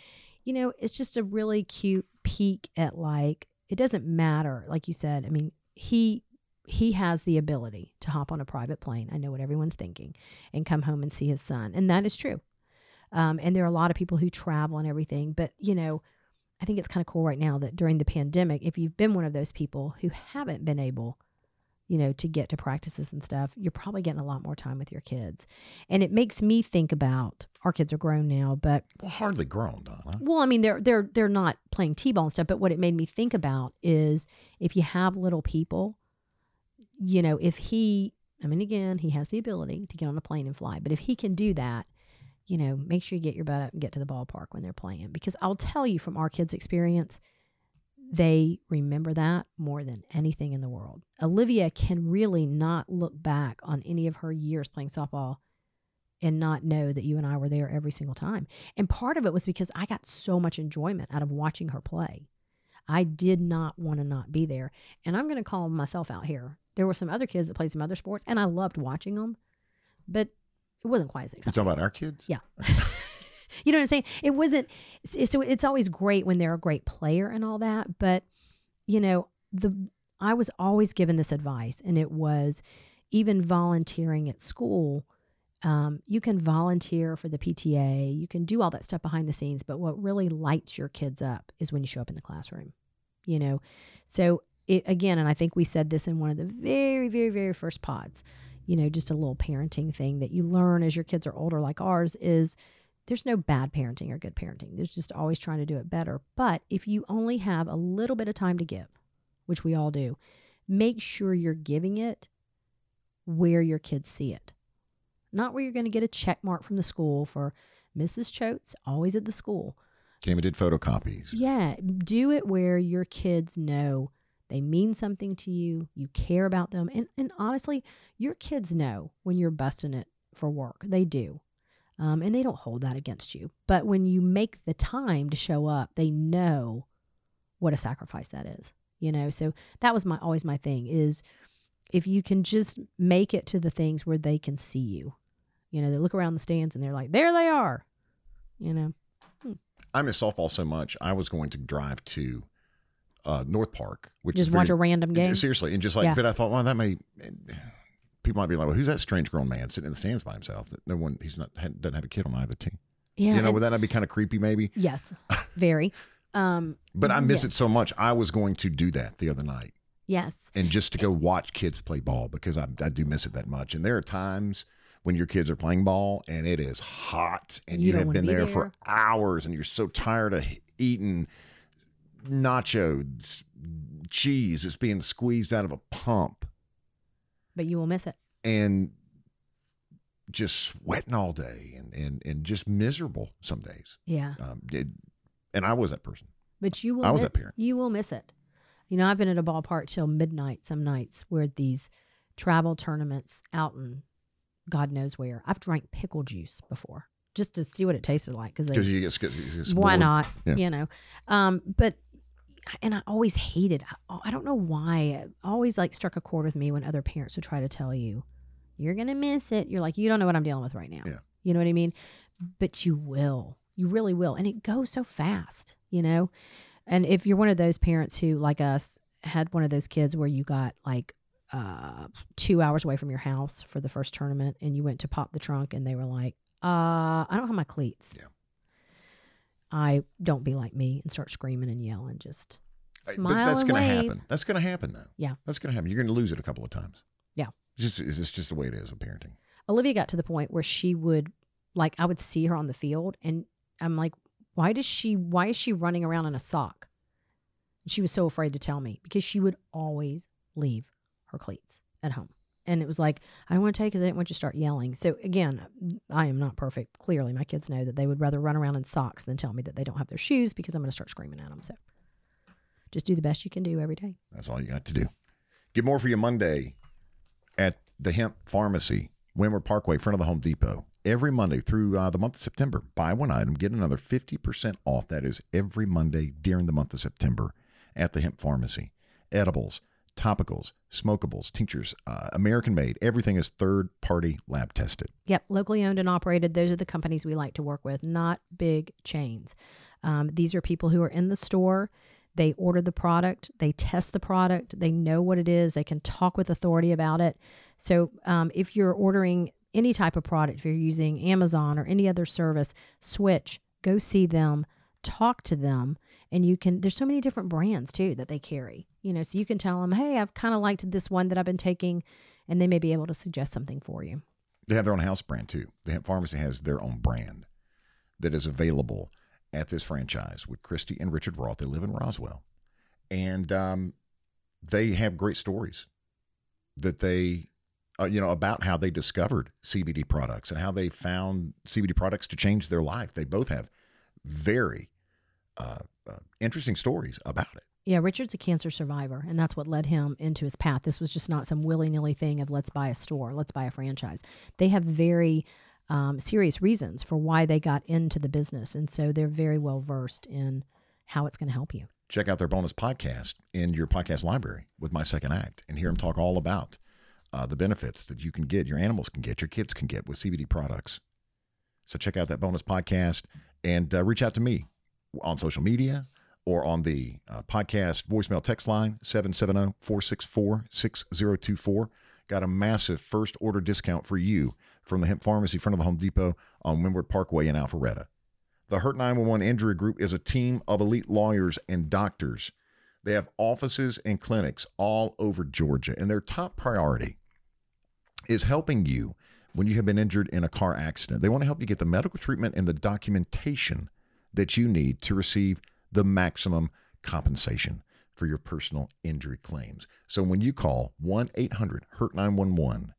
you know it's just a really cute peek at like it doesn't matter like you said I mean he he has the ability to hop on a private plane. I know what everyone's thinking and come home and see his son. And that is true. Um, and there are a lot of people who travel and everything but you know I think it's kind of cool right now that during the pandemic, if you've been one of those people who haven't been able, you know, to get to practices and stuff, you're probably getting a lot more time with your kids. And it makes me think about our kids are grown now, but Well, hardly grown, Donna. well, I mean, they're they're they're not playing t-ball and stuff. But what it made me think about is if you have little people, you know, if he, I mean, again, he has the ability to get on a plane and fly. But if he can do that, you know, make sure you get your butt up and get to the ballpark when they're playing. Because I'll tell you from our kids' experience, they remember that more than anything in the world. Olivia can really not look back on any of her years playing softball and not know that you and I were there every single time. And part of it was because I got so much enjoyment out of watching her play. I did not want to not be there. And I'm going to call myself out here. There were some other kids that played some other sports, and I loved watching them, but it wasn't quite as exciting. You talking about our kids? Yeah. you know what I'm saying? It wasn't so it's always great when they're a great player and all that, but you know, the I was always given this advice and it was even volunteering at school um, you can volunteer for the PTA, you can do all that stuff behind the scenes, but what really lights your kids up is when you show up in the classroom. You know, so it, again, and I think we said this in one of the very, very, very first pods. You know, just a little parenting thing that you learn as your kids are older, like ours, is there's no bad parenting or good parenting. There's just always trying to do it better. But if you only have a little bit of time to give, which we all do, make sure you're giving it where your kids see it. Not where you're going to get a check mark from the school for Mrs. Choates, always at the school. Came and did photocopies. Yeah, do it where your kids know they mean something to you, you care about them. And, and honestly, your kids know when you're busting it for work. They do. Um, and they don't hold that against you. But when you make the time to show up, they know what a sacrifice that is. You know, so that was my always my thing is if you can just make it to the things where they can see you. You know, they look around the stands and they're like, there they are. You know, I miss softball so much. I was going to drive to uh, North Park, which just is watch a random game. seriously, and just like, Yeah. but I thought, well, that may people might be like, well, who's that strange grown man sitting in the stands by himself? That no one, he's not had, doesn't have a kid on either team. Yeah. you know, would that not be kind of creepy, maybe? Yes, very. Um, But I miss Yes. it so much. I was going to do that the other night. yes, and just to go watch kids play ball because I, I do miss it that much. And there are times when your kids are playing ball and it is hot and You you, have been be there, there. for hours and you're so tired of eating nacho cheese that's being squeezed out of a pump but you will miss it. and just sweating all day and, and, and just miserable some days. Yeah, Um, it- and I was that person. but you will. I was mi- that parent. You will miss it. You know, I've been at a ballpark till midnight some nights where these travel tournaments out in God knows where. I've drank pickle juice before just to see what it tasted like because you get, you get why not? Yeah. You know, um, but and I always hated. I, I don't know why. It always like struck a chord with me when other parents would try to tell you, "You're gonna miss it." You're like, "You don't know what I'm dealing with right now." Yeah. You know what I mean? But you will. You really will, and it goes so fast. You know, and if you're one of those parents who, like us, had one of those kids where you got like uh, two hours away from your house for the first tournament, and you went to pop the trunk, and they were like, "Uh, I don't have my cleats." Yeah. I don't be like me and start screaming and yelling. Just But that's going to happen. That's going to happen, though. Yeah. That's going to happen. You're going to lose it a couple of times. Yeah. It's just, it's just, just the way it is with parenting. Olivia got to the point where she would, like, I would see her on the field, and I'm like, why does she? Why is she running around in a sock? And she was so afraid to tell me because she would always leave her cleats at home. And it was like, I don't want to take because I didn't want you to start yelling. So again, I am not perfect. Clearly, my kids know that they would rather run around in socks than tell me that they don't have their shoes because I'm going to start screaming at them. So just do the best you can do every day. That's all you got to do. Get more for you Monday at the Hemp Pharmacy, Windward Parkway, front of the Home Depot. Every Monday through uh, the month of September. Buy one item, get another 50% off. That is every Monday during the month of September at the Hemp Pharmacy. edibles, topicals, smokables, tinctures, uh, American made. Everything is third party lab tested. Yep, locally owned and operated. Those are the companies we like to work with, not big chains. Um, these are people who are in the store. They order the product, they test the product, they know what it is, they can talk with authority about it. So um, if you're ordering any type of product, if you're using Amazon or any other service, switch, go see them, talk to them, and you can. There's so many different brands too that they carry. You know, so you can tell them, hey, I've kind of liked this one that I've been taking, and they may be able to suggest something for you. They have their own house brand too. The pharmacy has their own brand that is available at this franchise with Christy and Richard Roth. They live in Roswell, and um, they have great stories that they, uh, you know, about how they discovered CBD products and how they found CBD products to change their life. They both have very uh, uh, interesting stories about it. Yeah, Richard's a cancer survivor, and that's what led him into his path. This was just not some willy nilly thing of let's buy a store, let's buy a franchise. They have very um, serious reasons for why they got into the business. And so they're very well versed in how it's going to help you. check out their bonus podcast in your podcast library with my second act and hear them talk all about uh, the benefits that you can get, your animals can get, your kids can get with CBD products. So check out that bonus podcast and uh, reach out to me on social media or on the uh, podcast voicemail text line 770 464 6024. Got a massive first order discount for you from the Hemp Pharmacy front of the Home Depot on Windward Parkway in Alpharetta. The Hurt 911 Injury Group is a team of elite lawyers and doctors. They have offices and clinics all over Georgia, and their top priority is helping you when you have been injured in a car accident. They want to help you get the medical treatment and the documentation that you need to receive the maximum compensation for your personal injury claims. So when you call 1 800 HURT 911,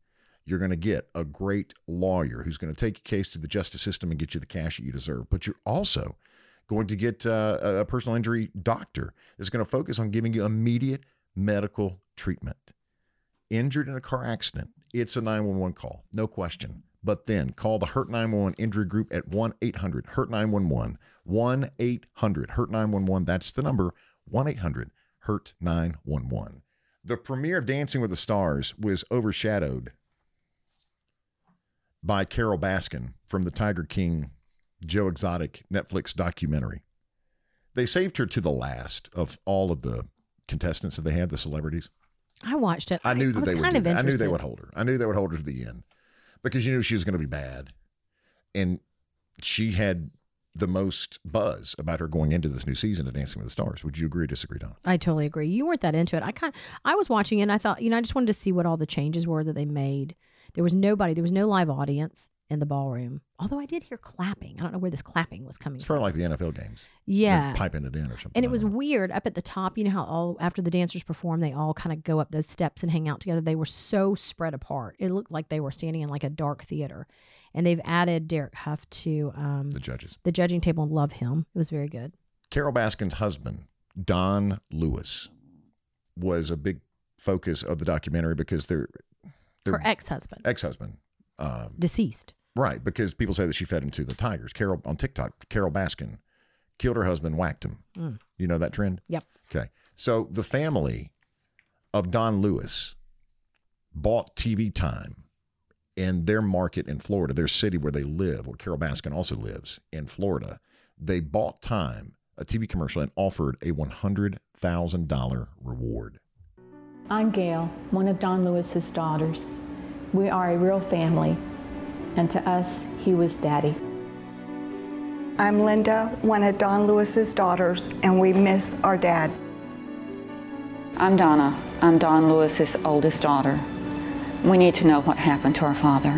you're going to get a great lawyer who's going to take your case to the justice system and get you the cash that you deserve. But you're also going to get uh, a personal injury doctor that's going to focus on giving you immediate medical treatment. Injured in a car accident, it's a 911 call, no question. But then call the Hurt 911 Injury Group at 1 800 Hurt 911. 1 800 Hurt 911. That's the number 1 800 Hurt 911. The premiere of Dancing with the Stars was overshadowed by Carole Baskin from the Tiger King Joe Exotic Netflix documentary. They saved her to the last of all of the contestants that they had, the celebrities. I watched it. I knew that was they would. kind do of that. I knew they would hold her. I knew they would hold her to the end because you knew she was going to be bad, and she had the most buzz about her going into this new season of Dancing with the Stars. Would you agree or disagree, Don? I totally agree. You weren't that into it. I kind I was watching it and I thought, you know, I just wanted to see what all the changes were that they made. There was nobody, there was no live audience in the ballroom. Although I did hear clapping. I don't know where this clapping was coming It's from. probably like the NFL games. Yeah. They're piping it in or something. And it was weird up at the top. You know how all after the dancers perform, they all kind of go up those steps and hang out together. They were so spread apart. It looked like they were standing in like a dark theater. And they've added Derek Hough to um, the judges. the judging table and love him. It was very good. Carole Baskin's husband, Don Lewis, was a big focus of the documentary because they're Their- Her ex husband, ex-husband. Um, deceased. Right, because people say that she fed him to the tigers. Carole on TikTok, Carole Baskin killed her husband, whacked him. Mm. You know that trend? Yep. Okay. So the family of Don Lewis bought TV time in their market in Florida, their city where they live, where Carole Baskin also lives in Florida. They bought time, a TV commercial, and offered a $100,000 reward. I'm Gail, one of Don Lewis's daughters. We are a real family, and to us, he was daddy. I'm Linda, one of Don Lewis's daughters, and we miss our dad. I'm Donna. I'm Don Lewis's oldest daughter. We need to know what happened to our father.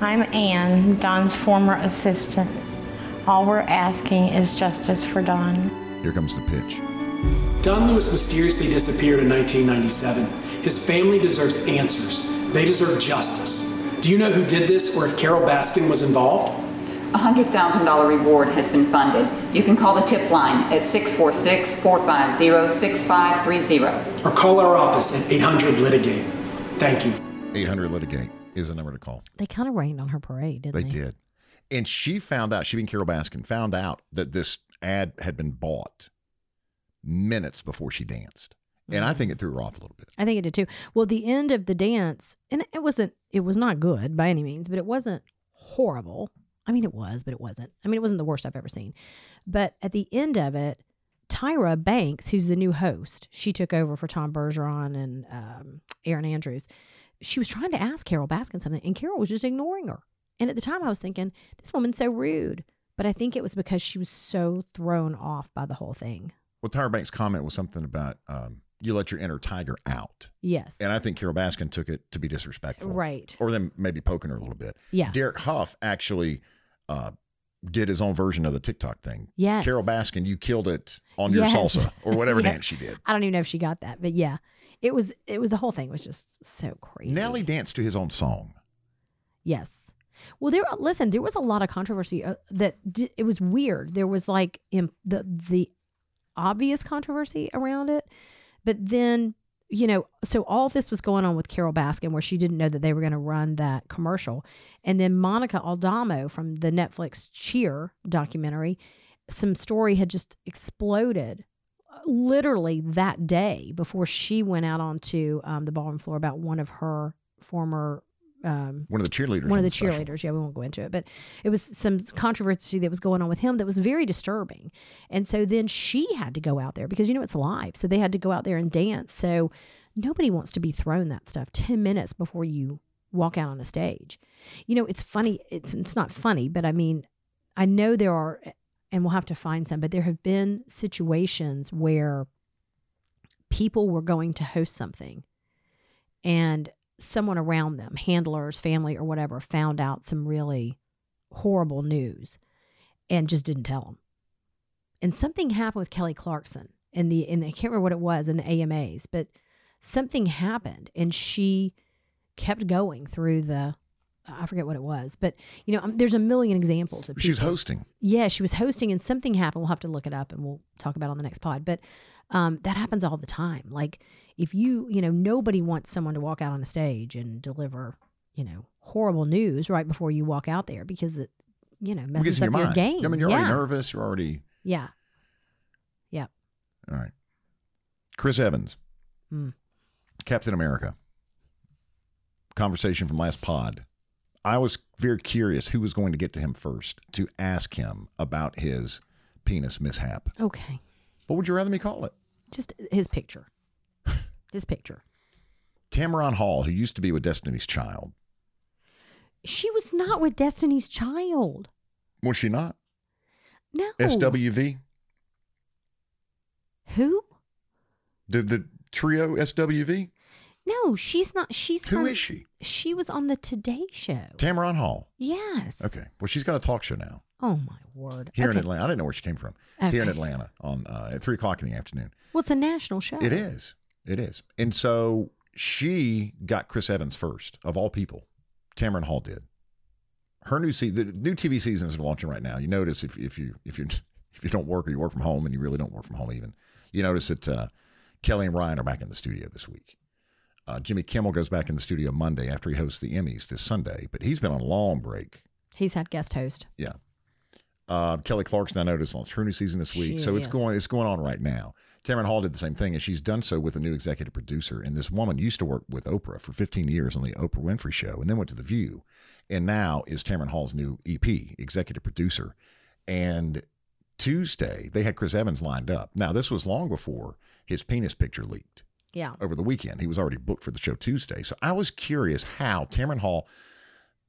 I'm Ann, Don's former assistant. All we're asking is justice for Don. Here comes the pitch. Don Lewis mysteriously disappeared in 1997. His family deserves answers. They deserve justice. Do you know who did this or if Carole Baskin was involved? A $100,000 reward has been funded. You can call the tip line at 646 450 6530. Or call our office at 800 Litigate. Thank you. 800 Litigate is the number to call. They kind of rained on her parade, didn't They they? did. And she found out, she being Carole Baskin, found out that this ad had been bought minutes before she danced. And I think it threw her off a little bit. I think it did too. Well, the end of the dance, and it wasn't, it was not good by any means, but it wasn't horrible. I mean, it was, but it wasn't. I mean, it wasn't the worst I've ever seen. But at the end of it, Tyra Banks, who's the new host, she took over for Tom Bergeron and um, Erin Andrews. She was trying to ask Carole Baskin something, and Carole was just ignoring her. And at the time, I was thinking, this woman's so rude. But I think it was because she was so thrown off by the whole thing. Well, Tyra Banks' comment was something about um, you let your inner tiger out. Yes. And I think Carole Baskin took it to be disrespectful. Right. Or them maybe poking her a little bit. Yeah. Derek Hough actually uh, did his own version of the TikTok thing. Yes. Carole Baskin, you killed it on your Yes. salsa or whatever Yes. dance she did. I don't even know if she got that, but yeah, it was. It was the whole thing was just so crazy. Nelly danced to his own song. Yes. Well, there. Listen, there was a lot of controversy uh, that di- it was weird. There was like im- the the obvious controversy around it, but then you know, so all this was going on with Carole Baskin, where she didn't know that they were going to run that commercial, and then Monica Aldama from the Netflix Cheer documentary, some story had just exploded literally that day before she went out onto um, the ballroom floor about one of her former um, One of the cheerleaders. one of the special. cheerleaders. Yeah, we won't go into it, but it was some controversy that was going on with him that was very disturbing. And so then she had to go out there because you know it's live, so they had to go out there and dance. So nobody wants to be thrown that stuff ten minutes before you walk out on a stage. You know, it's funny. It's it's not funny, but I mean, I know there are, and we'll have to find some. But there have been situations where people were going to host something, and someone around them, handlers, family, or whatever, found out some really horrible news and just didn't tell them. And something happened with Kelly Clarkson in the in I can't remember what it was in the AMAs, but something happened and she kept going through the I forget what it was, but you know, um, there's a million examples of She was hosting. yeah, she was hosting and something happened. We'll have to look it up and we'll talk about it on the next pod. But um, that happens all the time. Like if you, you know, nobody wants someone to walk out on a stage and deliver, you know, horrible news right before you walk out there because it, you know, messes up your your, game. I mean, you're yeah. already nervous. You're already. Yeah. Yeah. All right. Chris Evans, Hmm. Captain America. Conversation from last pod. I was very curious who was going to get to him first to ask him about his penis mishap. Okay. What would you rather me call it? Just his picture. His picture. Tamron Hall, who used to be with Destiny's Child. She was not with Destiny's Child. Was she not? No. SWV? Who? The, the trio SWV? No, she's not. She's Who from, is she? She was on the Today Show. Tamron Hall. Yes. Okay. Well, she's got a talk show now Oh my word. here in Atlanta. I didn't know where she came from. Here in Atlanta on uh, at three o'clock in the afternoon. Well, it's a national show. It is. It is. And so she got Chris Evans first of all people. Tamron Hall did. Her new season, the new TV season is launching right now. You notice if, if you if you if you don't work or you work from home and you really don't work from home even, you notice that uh, Kelly and Ryan are back in the studio this week. Uh, Jimmy Kimmel goes back in the studio Monday after he hosts the Emmys this Sunday, but he's been on a long break. He's had guest host. Yeah. Uh, Kelly Clarkson, I noticed on her new season this week, She so it's is. going it's going on right now. Tamron Hall did the same thing, and she's done so with a new executive producer. And this woman used to work with Oprah for 15 years on the Oprah Winfrey Show, and then went to The View, and now is Tamron Hall's new EP executive producer. And Tuesday they had Chris Evans lined up. Now this was long before his penis picture leaked Yeah. over the weekend. He was already booked for the show Tuesday. So I was curious how Tamron Hall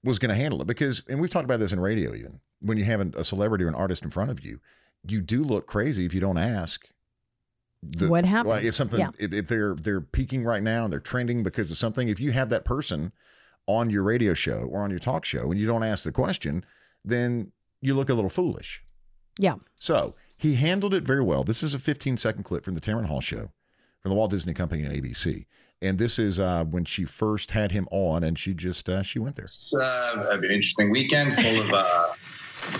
was going to handle it because, and we've talked about this in radio even, when you have a celebrity or an artist in front of you, you do look crazy if you don't ask. the- What happened? well, if something, Yeah. if, if they're they're peaking right now and they're trending because of something, if you have that person on your radio show or on your talk show and you don't ask the question, then you look a little foolish. Yeah. So he handled it very well. This is a 15 second clip from the Tamron Hall show from the Walt Disney Company and ABC. And this is uh, when she first had him on, and she just uh, she went there. It's uh, an interesting weekend full of uh,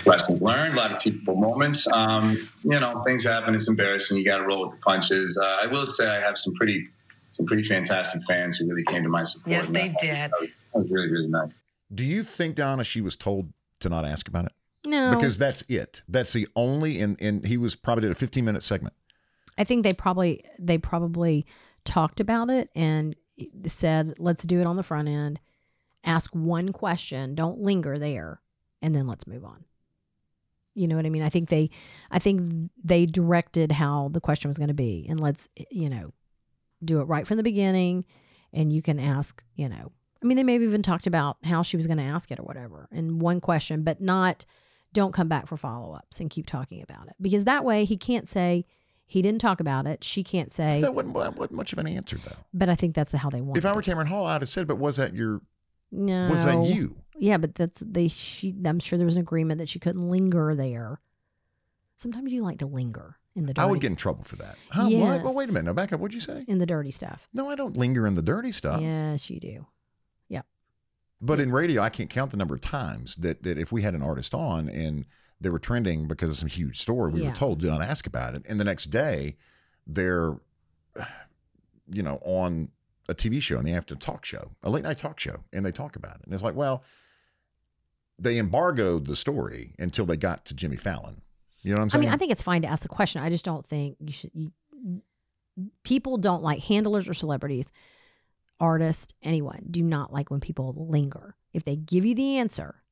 lessons learned, a lot of teachable moments. Um, you know, things happen. It's embarrassing. You got to roll with the punches. Uh, I will say I have some pretty, some pretty fantastic fans who really came to my support. Yes, they that- did. That was, that was really, really nice. Do you think Donna she was told to not ask about it? No. Because that's it. That's the only and and he was probably did a 15 minute segment. I think they probably they probably talked about it and said, "Let's do it on the front end. Ask one question. Don't linger there, and then let's move on." You know what I mean? I think they, I think they directed how the question was going to be, and let's you know, do it right from the beginning, and you can ask. You know, I mean, they maybe even talked about how she was going to ask it or whatever in one question, but not. Don't come back for follow ups and keep talking about it because that way he can't say he didn't talk about it. She can't say. That wasn't, wasn't much of an answer, though. But I think that's how they want. If I were Tamron Hall, I'd have said, "But was that your? no, Was that you? Yeah, but that's they. She. I'm sure there was an agreement that she couldn't linger there. Sometimes you like to linger in the. Dirty, I would get in trouble for that. Huh? What? Well, wait a minute. Now back up. What'd you say? in the dirty stuff. No, I don't linger in the dirty stuff. Yes, you do. Yep. But in radio, I can't count the number of times that, that if we had an artist on and they were trending because of some huge story, we Yeah. were told, do not ask about it. And the next day, they're, you know, on a TV show and they have to talk show, a late night talk show, and they talk about it. And it's like, well, they embargoed the story until they got to Jimmy Fallon. You know what I'm saying? I mean, I think it's fine to ask the question. I just don't think you should. You, people don't like handlers or celebrities, artists, anyone do not like when people linger. If they give you the answer,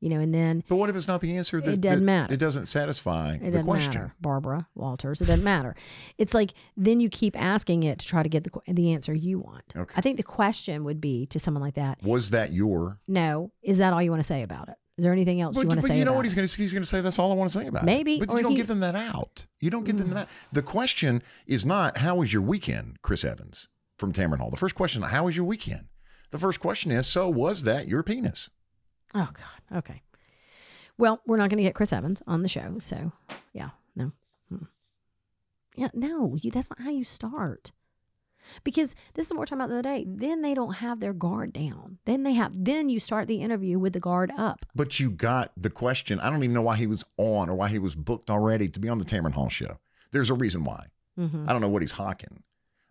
you know, and then but what if it's not the answer that It doesn't that- matter. It doesn't satisfy It the doesn't question. matter, Barbara Walters. It doesn't matter. It's like then you keep asking it to try to get the the answer you want. Okay. I think the question would be to someone like that. Was that your No, is that all you want to say about it? Is there anything else But, you want to but say? you know what he's going to he's going to say? That's all I want to say about Maybe, it. But you don't he- give them that out. You don't give them that. Mm. The question is not how was your weekend, Chris Evans from Tamron Hall. The first question, how was your weekend? The first question is, so was that your penis? Oh God. Okay. Well, we're not going to get Chris Evans on the show, so yeah, no. Yeah, no. You, that's not how you start. Because this is what we're talking about the other day. Then they don't have their guard down. Then they have. Then you start the interview with the guard up. But you got the question. I don't even know why he was on or why he was booked already to be on the Tamron Hall show. There's a reason why. Mhm. I don't know what he's hawking,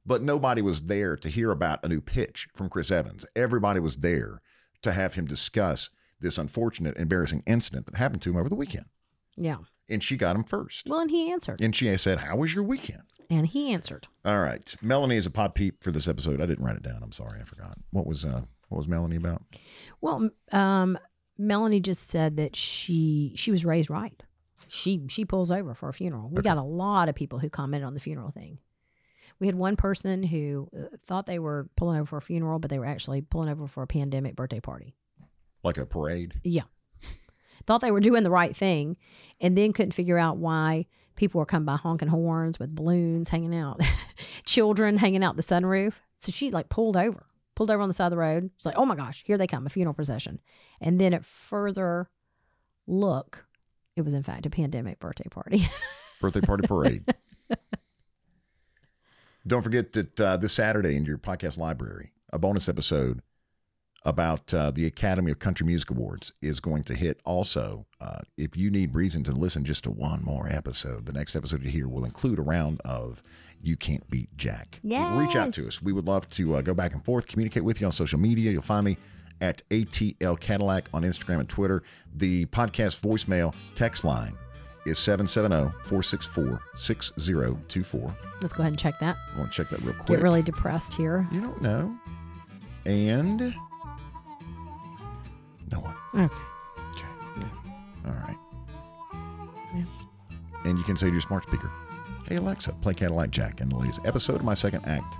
but nobody was there to hear about a new pitch from Chris Evans. Everybody was there to have him discuss this unfortunate, embarrassing incident that happened to him over the weekend. Yeah. And she got him first. Well, and he answered. And she said, How was your weekend? And he answered. All right. Melanie is a pod peep for this episode. I didn't write it down. I'm sorry. I forgot. What was uh what was Melanie about? Well, um, Melanie just said that she she was raised right. She she pulls over for a funeral. We got a lot of people who commented on the funeral thing. We had one person who uh, thought they were pulling over for a funeral, but they were actually pulling over for a pandemic birthday party. Like a parade? Yeah. Thought they were doing the right thing and then couldn't figure out why people were coming by honking horns with balloons hanging out, children hanging out the sunroof. So she like pulled over, pulled over on the side of the road. She's like, oh my gosh, here they come, a funeral procession. And then at further look, it was in fact a pandemic birthday party. Birthday party parade. Don't forget that uh, this Saturday in your podcast library, a bonus episode about uh, the Academy of Country Music Awards is going to hit also. Uh, if you need reason to listen just to one more episode, the next episode you hear will include a round of You Can't Beat Jack. Reach out to us. We would love to uh, go back and forth, communicate with you on social media. You'll find me at ATL Cadillac on Instagram and Twitter. The podcast voicemail text line is 770-464-6024. Let's go ahead and check that. I want to check that real quick. Get really depressed here. You don't know. And no one. Okay. Okay. Yeah. All right. Yeah. And you can say to your smart speaker, Hey Alexa, play Cadillac Jack. And the latest episode of my second act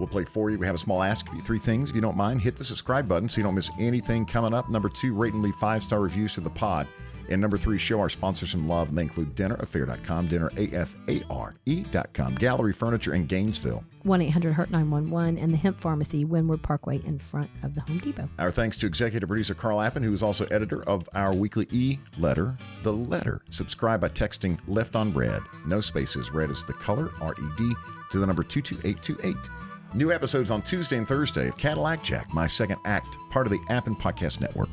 we'll play for you. We have a small ask of you. Three things. If you don't mind, hit the subscribe button so you don't miss anything coming up. Number two, rate and leave five star reviews to the pod. And number three, show our sponsors some love. And they include dinneraffair.com, dinnerafare.com, Gallery Furniture in Gainesville. 1 800 Hurt 911 and the Hemp Pharmacy, Windward Parkway in front of the Home Depot. Our thanks to executive producer Carl Appen, who is also editor of our weekly e letter, The Letter. Subscribe by texting left on red, no spaces, red is the color, R E D, to the number 22828. New episodes on Tuesday and Thursday of Cadillac Jack, my second act, part of the Appen Podcast Network.